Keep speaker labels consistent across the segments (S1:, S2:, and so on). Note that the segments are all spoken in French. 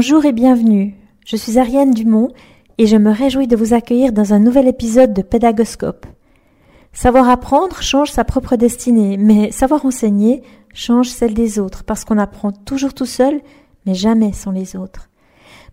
S1: Bonjour et bienvenue. Je suis Ariane Dumont et je me réjouis de vous accueillir dans un nouvel épisode de Pédagoscope. Savoir apprendre change sa propre destinée, mais savoir enseigner change celle des autres parce qu'on apprend toujours tout seul, mais jamais sans les autres.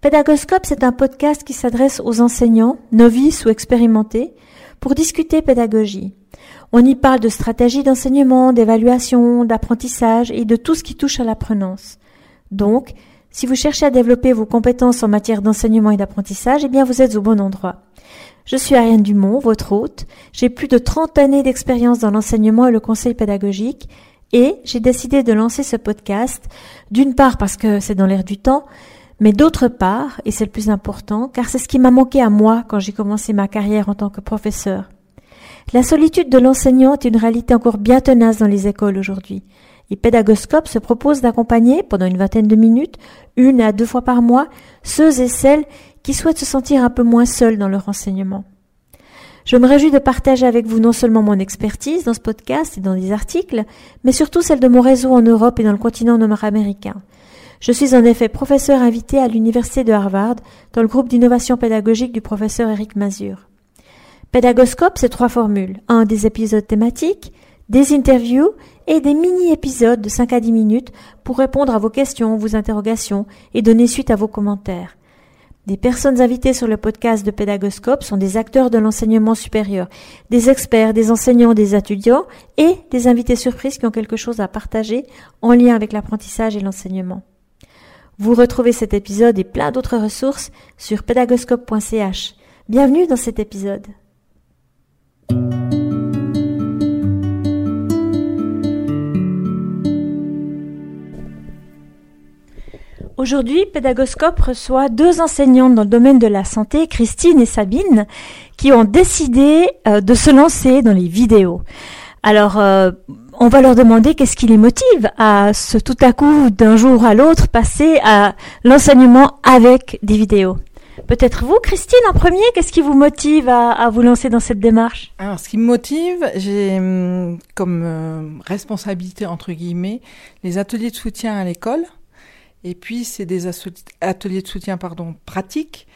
S1: Pédagoscope, c'est un podcast qui s'adresse aux enseignants, novices ou expérimentés, pour discuter pédagogie. On y parle de stratégie d'enseignement, d'évaluation, d'apprentissage et de tout ce qui touche à l'apprenance. Donc, si vous cherchez à développer vos compétences en matière d'enseignement et d'apprentissage, eh bien vous êtes au bon endroit. Je suis Ariane Dumont, votre hôte. J'ai plus de 30 années d'expérience dans l'enseignement et le conseil pédagogique et j'ai décidé de lancer ce podcast, d'une part parce que c'est dans l'air du temps, mais d'autre part, et c'est le plus important, car c'est ce qui m'a manqué à moi quand j'ai commencé ma carrière en tant que professeur. La solitude de l'enseignant est une réalité encore bien tenace dans les écoles aujourd'hui. Et Pédagoscope se propose d'accompagner, pendant une vingtaine de minutes, une à deux fois par mois, ceux et celles qui souhaitent se sentir un peu moins seuls dans leur enseignement. Je me réjouis de partager avec vous non seulement mon expertise dans ce podcast et dans des articles, mais surtout celle de mon réseau en Europe et dans le continent nord-américain. Je suis en effet professeur invité à l'Université de Harvard dans le groupe d'innovation pédagogique du professeur Eric Mazur. Pédagoscope, c'est trois formules. Un, des épisodes thématiques, des interviews et des mini-épisodes de 5 à 10 minutes pour répondre à vos questions, vos interrogations et donner suite à vos commentaires. Des personnes invitées sur le podcast de Pédagoscope sont des acteurs de l'enseignement supérieur, des experts, des enseignants, des étudiants et des invités surprises qui ont quelque chose à partager en lien avec l'apprentissage et l'enseignement. Vous retrouvez cet épisode et plein d'autres ressources sur pédagoscope.ch. Bienvenue dans cet épisode. Aujourd'hui, Pédagoscope reçoit deux enseignantes dans le domaine de la santé, Christine et Sabine, qui ont décidé euh, de se lancer dans les vidéos. Alors, euh, on va leur demander qu'est-ce qui les motive à ce tout à coup, d'un jour à l'autre, passer à l'enseignement avec des vidéos. Peut-être vous, Christine, en premier, qu'est-ce qui vous motive à, vous lancer dans cette démarche?
S2: Alors, ce qui me motive, j'ai hum, comme euh, responsabilité, entre guillemets, les ateliers de soutien à l'école. Et puis, c'est des ateliers de soutien pardon, pratiques.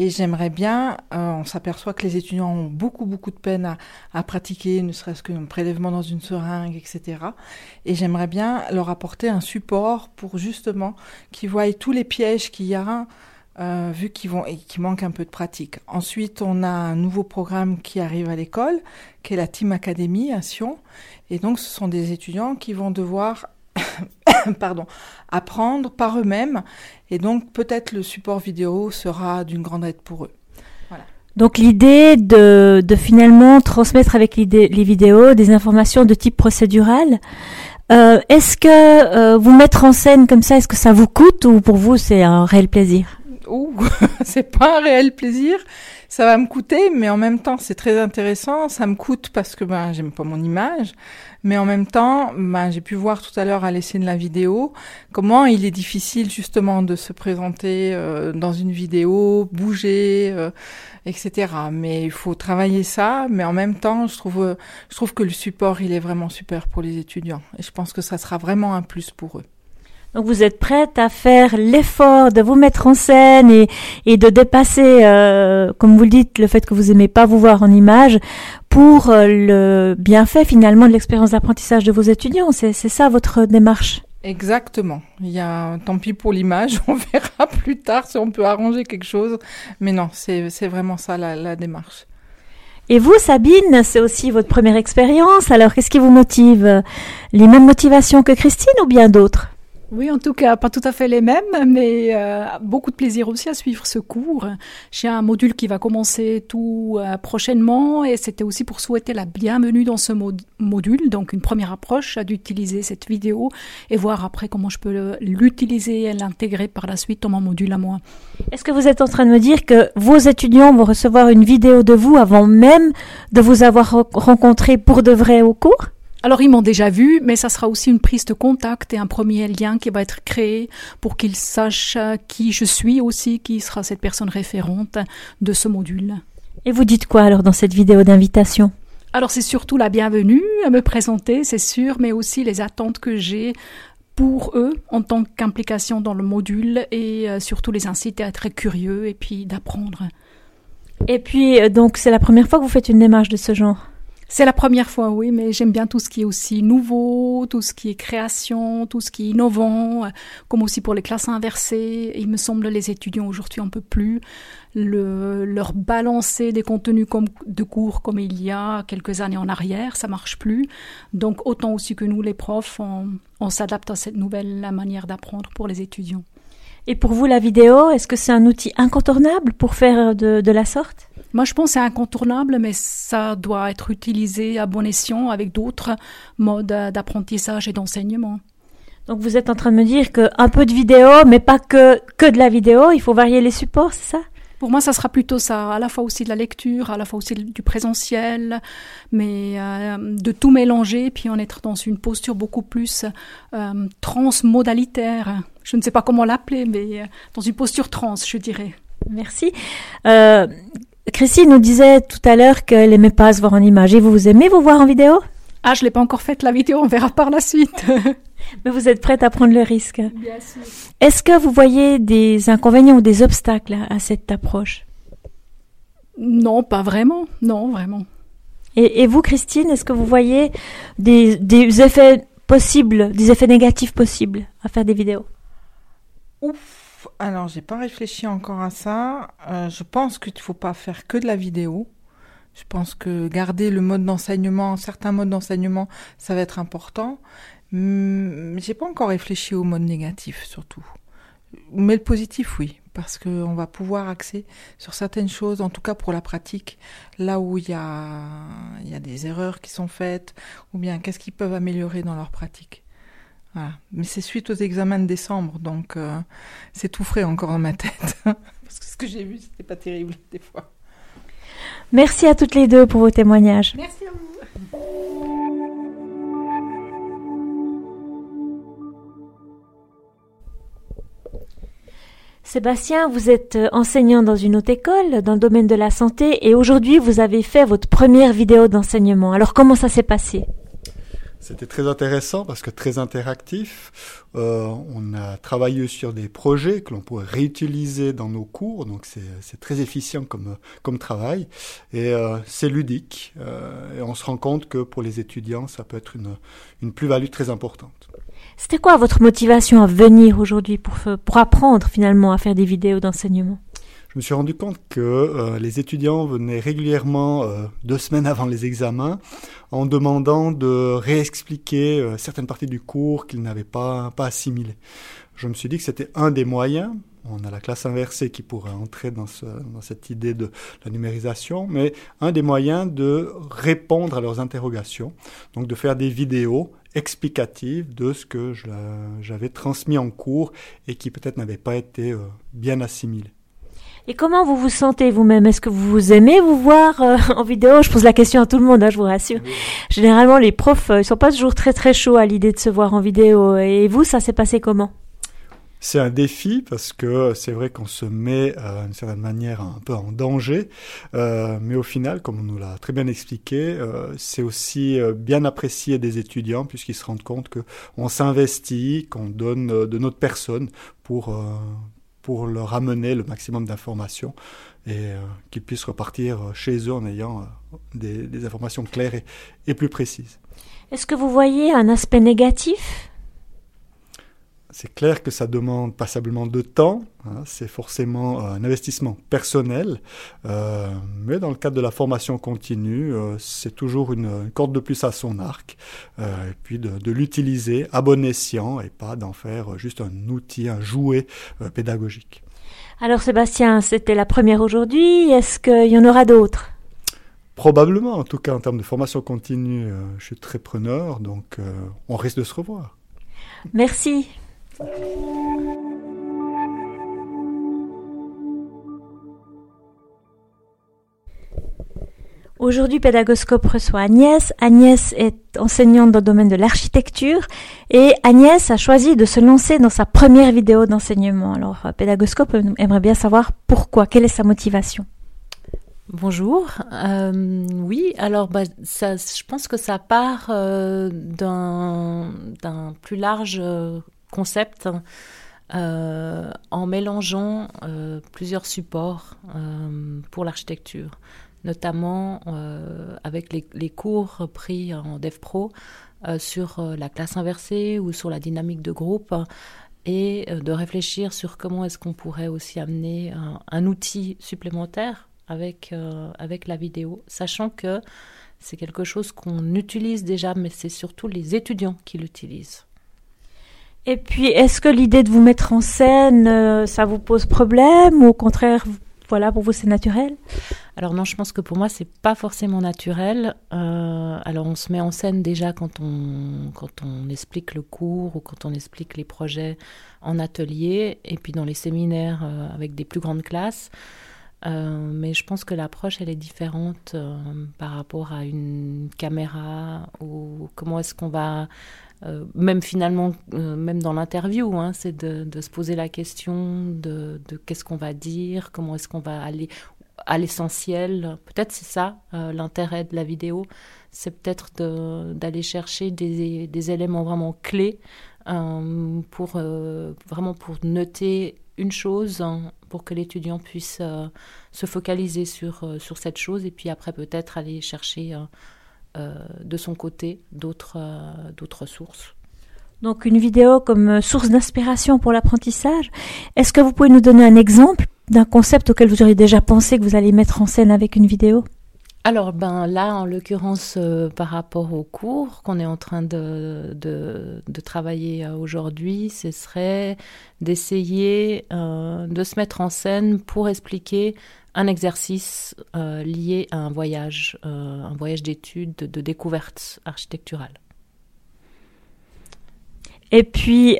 S2: Et j'aimerais bien, euh, on s'aperçoit que les étudiants ont beaucoup, beaucoup de peine à, pratiquer, ne serait-ce qu'un prélèvement dans une seringue, etc. Et j'aimerais bien leur apporter un support pour justement qu'ils voient tous les pièges qu'il y a, euh, vu qu'ils vont et qu'il manque un peu de pratique. Ensuite, on a un nouveau programme qui arrive à l'école, qui est la Team Academy à Sion. Et donc, ce sont des étudiants qui vont devoir pardon, apprendre par eux-mêmes. Et donc, peut-être le support vidéo sera d'une grande aide pour eux.
S1: Donc l'idée de, de, finalement transmettre avec les vidéos des informations de type procédural. Euh, est-ce que euh, vous mettre en scène comme ça, est-ce que ça vous coûte ou pour vous c'est un réel plaisir?
S2: Ouh, c'est pas un réel plaisir. Ça va me coûter, mais en même temps c'est très intéressant. Ça me coûte parce que ben j'aime pas mon image. Mais en même temps, ben, j'ai pu voir tout à l'heure à l'essai de la vidéo comment il est difficile justement de se présenter euh, dans une vidéo, bouger, euh, etc. Mais il faut travailler ça. Mais en même temps, je trouve, je trouve que le support, il est vraiment super pour les étudiants. Et je pense que ça sera vraiment un plus pour eux.
S1: Donc vous êtes prête à faire l'effort de vous mettre en scène et, et de dépasser, euh, comme vous le dites, le fait que vous aimez pas vous voir en image pour euh, le bienfait finalement de l'expérience d'apprentissage de vos étudiants. C'est ça votre démarche?
S2: Exactement. Il y a tant pis pour l'image, on verra plus tard si on peut arranger quelque chose. Mais non, c'est vraiment ça la, la démarche.
S1: Et vous, Sabine, c'est aussi votre première expérience. Alors, qu'est-ce qui vous motive? Les mêmes motivations que Christine ou bien d'autres?
S3: Oui, en tout cas, pas tout à fait les mêmes, mais euh, beaucoup de plaisir aussi à suivre ce cours. J'ai un module qui va commencer tout euh, prochainement et c'était aussi pour souhaiter la bienvenue dans ce module. Donc, une première approche d'utiliser cette vidéo et voir après comment je peux l'utiliser et l'intégrer par la suite dans mon module à moi.
S1: Est-ce que vous êtes en train de me dire que vos étudiants vont recevoir une vidéo de vous avant même de vous avoir rencontré pour de vrai au cours?
S3: Alors ils m'ont déjà vu, mais ça sera aussi une prise de contact et un premier lien qui va être créé pour qu'ils sachent qui je suis aussi, qui sera cette personne référente de ce module.
S1: Et vous dites quoi alors dans cette vidéo d'invitation?
S3: Alors c'est surtout la bienvenue à me présenter, c'est sûr, mais aussi les attentes que j'ai pour eux en tant qu'implication dans le module et euh, surtout les inciter à être curieux et puis d'apprendre.
S1: Et puis, euh, donc, c'est la première fois que vous faites une démarche de ce genre?
S3: C'est la première fois, oui, mais j'aime bien tout ce qui est aussi nouveau, tout ce qui est création, tout ce qui est innovant, euh, comme aussi pour les classes inversées. Il me semble les étudiants aujourd'hui on peut plus le, leur balancer des contenus comme, de cours comme il y a quelques années en arrière, ça marche plus. Donc autant aussi que nous les profs, on, on s'adapte à cette nouvelle manière d'apprendre pour les étudiants.
S1: Et pour vous, la vidéo, est-ce que c'est un outil incontournable pour faire de, de la sorte?
S3: Moi, je pense que c'est incontournable, mais ça doit être utilisé à bon escient avec d'autres modes d'apprentissage et d'enseignement.
S1: Donc vous êtes en train de me dire qu'un peu de vidéo, mais pas que, que de la vidéo, il faut varier les supports, c'est ça?
S3: Pour moi, ça sera plutôt ça, à la fois aussi de la lecture, à la fois aussi du présentiel, mais euh, de tout mélanger, puis en être dans une posture beaucoup plus euh, transmodalitaire. Je ne sais pas comment l'appeler, mais euh, dans une posture trans, je dirais.
S1: Merci. Euh, Christine nous disait tout à l'heure qu'elle n'aimait pas se voir en image. Et vous, vous aimez vous voir en vidéo?
S3: Ah, je l'ai pas encore faite la vidéo, on verra par la suite.
S1: Mais vous êtes prête à prendre le risque.
S3: Bien sûr.
S1: Est-ce que vous voyez des inconvénients ou des obstacles à cette approche?
S3: Non, pas vraiment. Non, vraiment.
S1: Et, et vous, Christine, est-ce que vous voyez des, des effets possibles, des effets négatifs possibles à faire des vidéos?
S2: Ouf, alors j'ai pas réfléchi encore à ça. Euh, je pense qu'il ne faut pas faire que de la vidéo. Je pense que garder le mode d'enseignement, certains modes d'enseignement, ça va être important. Mais j'ai pas encore réfléchi au mode négatif surtout. Mais le positif, oui, parce qu'on va pouvoir axer sur certaines choses, en tout cas pour la pratique, là où il y a des erreurs qui sont faites, ou bien qu'est-ce qu'ils peuvent améliorer dans leur pratique. Voilà. Mais c'est suite aux examens de décembre, donc euh, c'est tout frais encore dans ma tête. Parce que ce que j'ai vu, c'était pas terrible des fois.
S1: Merci à toutes les deux pour vos témoignages.
S3: Merci à vous.
S1: Sébastien, vous êtes enseignant dans une haute école dans le domaine de la santé et aujourd'hui vous avez fait votre première vidéo d'enseignement. Alors comment ça s'est passé?
S4: C'était très intéressant parce que très interactif. Euh, on a travaillé sur des projets que l'on pourrait réutiliser dans nos cours, donc c'est très efficient comme, comme travail et euh, c'est ludique. Euh, et on se rend compte que pour les étudiants, ça peut être une, une plus-value très importante.
S1: C'était quoi votre motivation à venir aujourd'hui pour, pour apprendre finalement à faire des vidéos d'enseignement?
S4: Me suis rendu compte que euh, les étudiants venaient régulièrement euh, deux semaines avant les examens en demandant de réexpliquer euh, certaines parties du cours qu'ils n'avaient pas, assimilées. Je me suis dit que c'était un des moyens. On a la classe inversée qui pourrait entrer dans cette idée de la numérisation, mais un des moyens de répondre à leurs interrogations, donc de faire des vidéos explicatives de ce que j'avais transmis en cours et qui peut-être n'avait pas été bien assimilé.
S1: Et comment vous vous sentez vous-même? Est-ce que vous aimez vous voir euh, en vidéo? Je pose la question à tout le monde, hein, je vous rassure. Généralement, les profs, euh, ils sont pas toujours très très chauds à l'idée de se voir en vidéo. Et vous, ça s'est passé comment?
S4: C'est un défi parce que c'est vrai qu'on se met euh, d'une certaine manière un peu en danger, euh, mais au final, comme on nous l'a très bien expliqué, euh, c'est aussi euh, bien apprécié des étudiants puisqu'ils se rendent compte que on s'investit, qu'on donne de notre personne pour pour leur amener le maximum d'informations et euh, qu'ils puissent repartir chez eux en ayant euh, des, informations claires et plus précises.
S1: Est-ce que vous voyez un aspect négatif?
S4: C'est clair que ça demande passablement de temps, hein, c'est forcément un investissement personnel, euh, mais dans le cadre de la formation continue, euh, c'est toujours une, une, corde de plus à son arc, euh, et puis de, de l'utiliser à bon escient et pas d'en faire juste un outil, un jouet euh, pédagogique.
S1: Alors Sébastien, c'était la première aujourd'hui, est-ce qu'il y en aura d'autres?
S4: Probablement, en tout cas en termes de formation continue, euh, je suis très preneur, donc euh, on risque de se revoir.
S1: Merci. Aujourd'hui, Pédagoscope reçoit Agnès. Agnès est enseignante dans le domaine de l'architecture et Agnès a choisi de se lancer dans sa première vidéo d'enseignement. Alors, Pédagoscope aimerait bien savoir pourquoi, quelle est sa motivation.
S5: Bonjour. Euh, oui, alors bah, je pense que ça part euh, d'un plus large euh, concept en mélangeant plusieurs supports pour l'architecture, notamment avec les, cours pris en DevPro sur la classe inversée ou sur la dynamique de groupe et de réfléchir sur comment est-ce qu'on pourrait aussi amener un outil supplémentaire avec, euh, avec la vidéo, sachant que c'est quelque chose qu'on utilise déjà, mais c'est surtout les étudiants qui l'utilisent.
S1: Et puis, est-ce que l'idée de vous mettre en scène, euh, ça vous pose problème ou au contraire, voilà, pour vous c'est naturel?
S5: Alors non, je pense que pour moi c'est pas forcément naturel. Euh, alors on se met en scène déjà quand on quand on explique le cours ou quand on explique les projets en atelier et puis dans les séminaires avec des plus grandes classes. Euh, mais je pense que l'approche, elle est différente euh, par rapport à une caméra ou comment est-ce qu'on va, euh, même finalement, même dans l'interview, hein, c'est de, se poser la question de, qu'est-ce qu'on va dire, comment est-ce qu'on va aller à l'essentiel. Peut-être c'est ça l'intérêt de la vidéo, c'est peut-être d'aller chercher des, éléments vraiment clés pour vraiment pour noter une chose pour que l'étudiant puisse euh, se focaliser sur, euh, sur cette chose et puis après peut-être aller chercher euh, de son côté d'autres d'autres sources.
S1: Donc une vidéo comme source d'inspiration pour l'apprentissage. Est-ce que vous pouvez nous donner un exemple d'un concept auquel vous auriez déjà pensé que vous allez mettre en scène avec une vidéo?
S5: Alors ben là, en l'occurrence, euh, par rapport au cours qu'on est en train de, travailler euh, aujourd'hui, ce serait d'essayer euh, de se mettre en scène pour expliquer un exercice lié à un voyage, un voyage d'études, de, de, découverte architecturale.
S1: Et puis,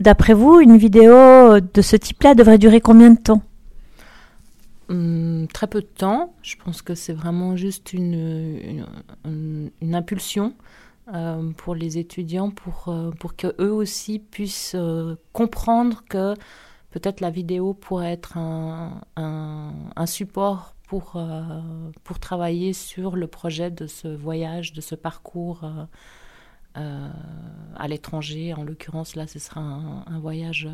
S1: d'après vous, une vidéo de ce type-là devrait durer combien de temps?
S5: Hum, très peu de temps. Je pense que c'est vraiment juste une, une, impulsion euh, pour les étudiants pour, euh, pour qu'eux aussi puissent euh, comprendre que peut-être la vidéo pourrait être un, un, support pour, pour travailler sur le projet de ce voyage, de ce parcours à l'étranger. En l'occurrence, là, ce sera un voyage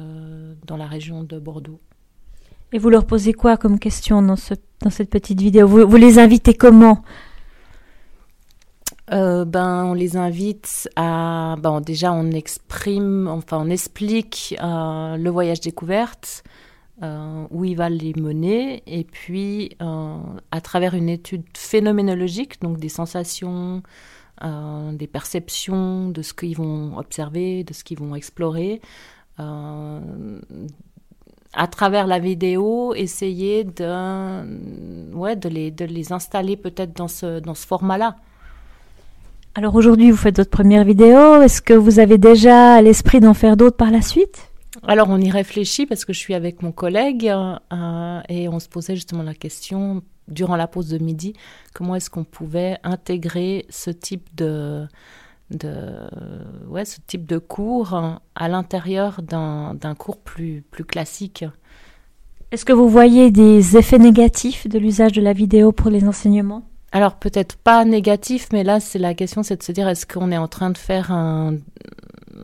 S5: dans la région de Bordeaux.
S1: Et vous leur posez quoi comme question dans, ce, dans cette petite vidéo? Vous, les invitez comment?
S5: Euh, ben, on les invite à. Bon, déjà, on exprime, enfin, on explique euh, le voyage découverte, euh, où il va les mener, et puis à travers une étude phénoménologique, donc des sensations, des perceptions, de ce qu'ils vont observer, de ce qu'ils vont explorer, à travers la vidéo, essayer de, ouais, de, les, de les installer peut-être dans ce, dans ce format-là.
S1: Alors aujourd'hui, vous faites votre première vidéo. Est-ce que vous avez déjà l'esprit d'en faire d'autres par la suite?
S5: Alors on y réfléchit parce que je suis avec mon collègue euh, et on se posait justement la question durant la pause de midi, comment est-ce qu'on pouvait intégrer ce type de, de ouais, ce type de cours à l'intérieur d'un cours plus, plus classique.
S1: Est-ce que vous voyez des effets négatifs de l'usage de la vidéo pour les enseignements?
S5: Alors peut-être pas négatifs, mais là c'est la question, c'est de se dire est-ce qu'on est en train de faire un,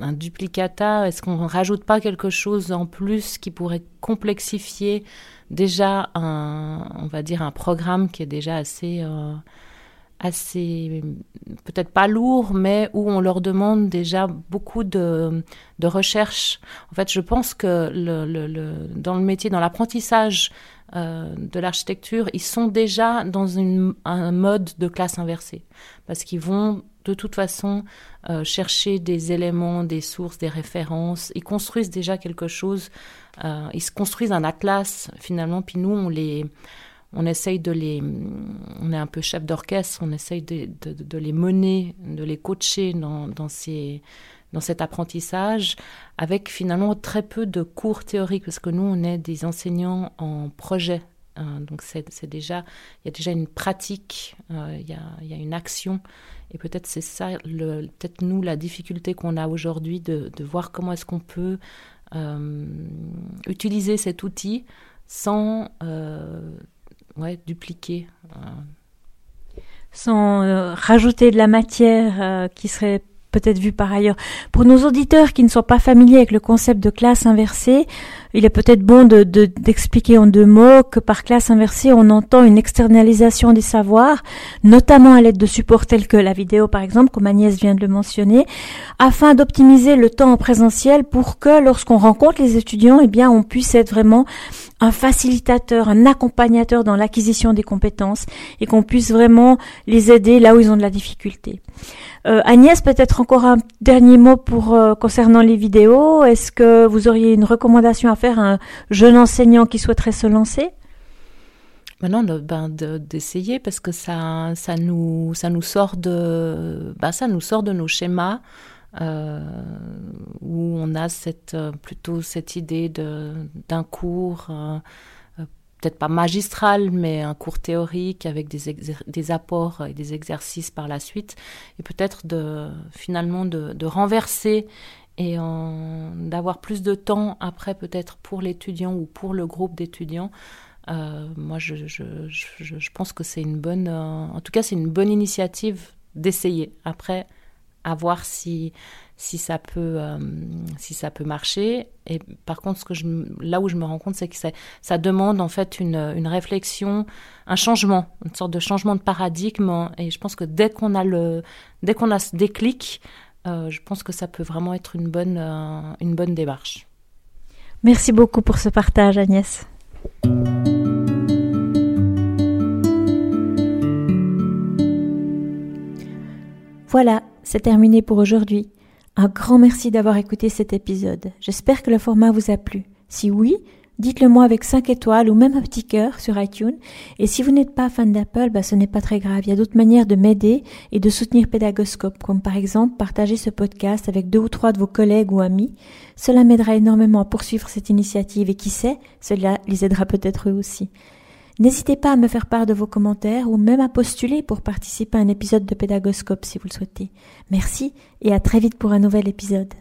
S5: un duplicata? Est-ce qu'on ne rajoute pas quelque chose en plus qui pourrait complexifier déjà un, on va dire un programme qui est déjà assez euh, assez, peut-être pas lourd, mais où on leur demande déjà beaucoup de, de recherche. En fait, je pense que le, le, dans le métier, dans l'apprentissage euh, de l'architecture, ils sont déjà dans une, un mode de classe inversée, parce qu'ils vont de toute façon euh, chercher des éléments, des sources, des références. Ils construisent déjà quelque chose. Euh, ils se construisent un atlas finalement, puis nous on les on essaye de les, on est un peu chef d'orchestre, on essaye de, de, les mener, de les coacher dans, dans, ces, dans cet apprentissage, avec finalement très peu de cours théoriques, parce que nous, on est des enseignants en projet. Hein. donc c'est déjà, il y a déjà une pratique, euh, il, y a, il, y a, une action, et peut-être c'est ça, peut-être nous, la difficulté qu'on a aujourd'hui de, de, voir comment est-ce qu'on peut euh, utiliser cet outil sans euh, ouais, dupliquer.
S1: Sans rajouter de la matière qui serait peut-être vue par ailleurs. Pour nos auditeurs qui ne sont pas familiers avec le concept de classe inversée, il est peut-être bon de, d'expliquer en deux mots que par classe inversée, on entend une externalisation des savoirs, notamment à l'aide de supports tels que la vidéo par exemple, comme Agnès vient de le mentionner, afin d'optimiser le temps en présentiel pour que lorsqu'on rencontre les étudiants, eh bien, on puisse être vraiment un facilitateur, un accompagnateur dans l'acquisition des compétences et qu'on puisse vraiment les aider là où ils ont de la difficulté. Euh, Agnès, peut-être encore un dernier mot pour euh, concernant les vidéos. Est-ce que vous auriez une recommandation à faire à un jeune enseignant qui souhaiterait se lancer?
S5: Ben non, ben d'essayer parce que ça, ça nous, ça nous sort de, ben ça nous sort de nos schémas où on a cette, plutôt cette idée d'un cours peut-être pas magistral, mais un cours théorique avec des, apports et des exercices par la suite, et peut-être finalement de, renverser et d'avoir plus de temps après peut-être pour l'étudiant ou pour le groupe d'étudiants. Euh, moi, je, pense que c'est une bonne, euh, en tout cas, c'est une bonne initiative d'essayer. Après, à voir si si ça peut euh, si ça peut marcher. Et par contre ce que je là où je me rends compte c'est que ça, ça, demande en fait une, une réflexion un changement une sorte de changement de paradigme. Et je pense que dès qu'on a le dès qu'on a ce déclic euh, je pense que ça peut vraiment être une bonne euh, une bonne démarche.
S1: Merci beaucoup pour ce partage Agnès. Voilà, c'est terminé pour aujourd'hui. Un grand merci d'avoir écouté cet épisode. J'espère que le format vous a plu. Si oui, dites-le moi avec 5 étoiles ou même un petit cœur sur iTunes. Et si vous n'êtes pas fan d'Apple, bah, ce n'est pas très grave. Il y a d'autres manières de m'aider et de soutenir Pédagoscope, comme par exemple partager ce podcast avec deux ou trois de vos collègues ou amis. Cela m'aidera énormément à poursuivre cette initiative et qui sait, cela les aidera peut-être eux aussi. N'hésitez pas à me faire part de vos commentaires ou même à postuler pour participer à un épisode de Pédagoscope si vous le souhaitez. Merci et à très vite pour un nouvel épisode.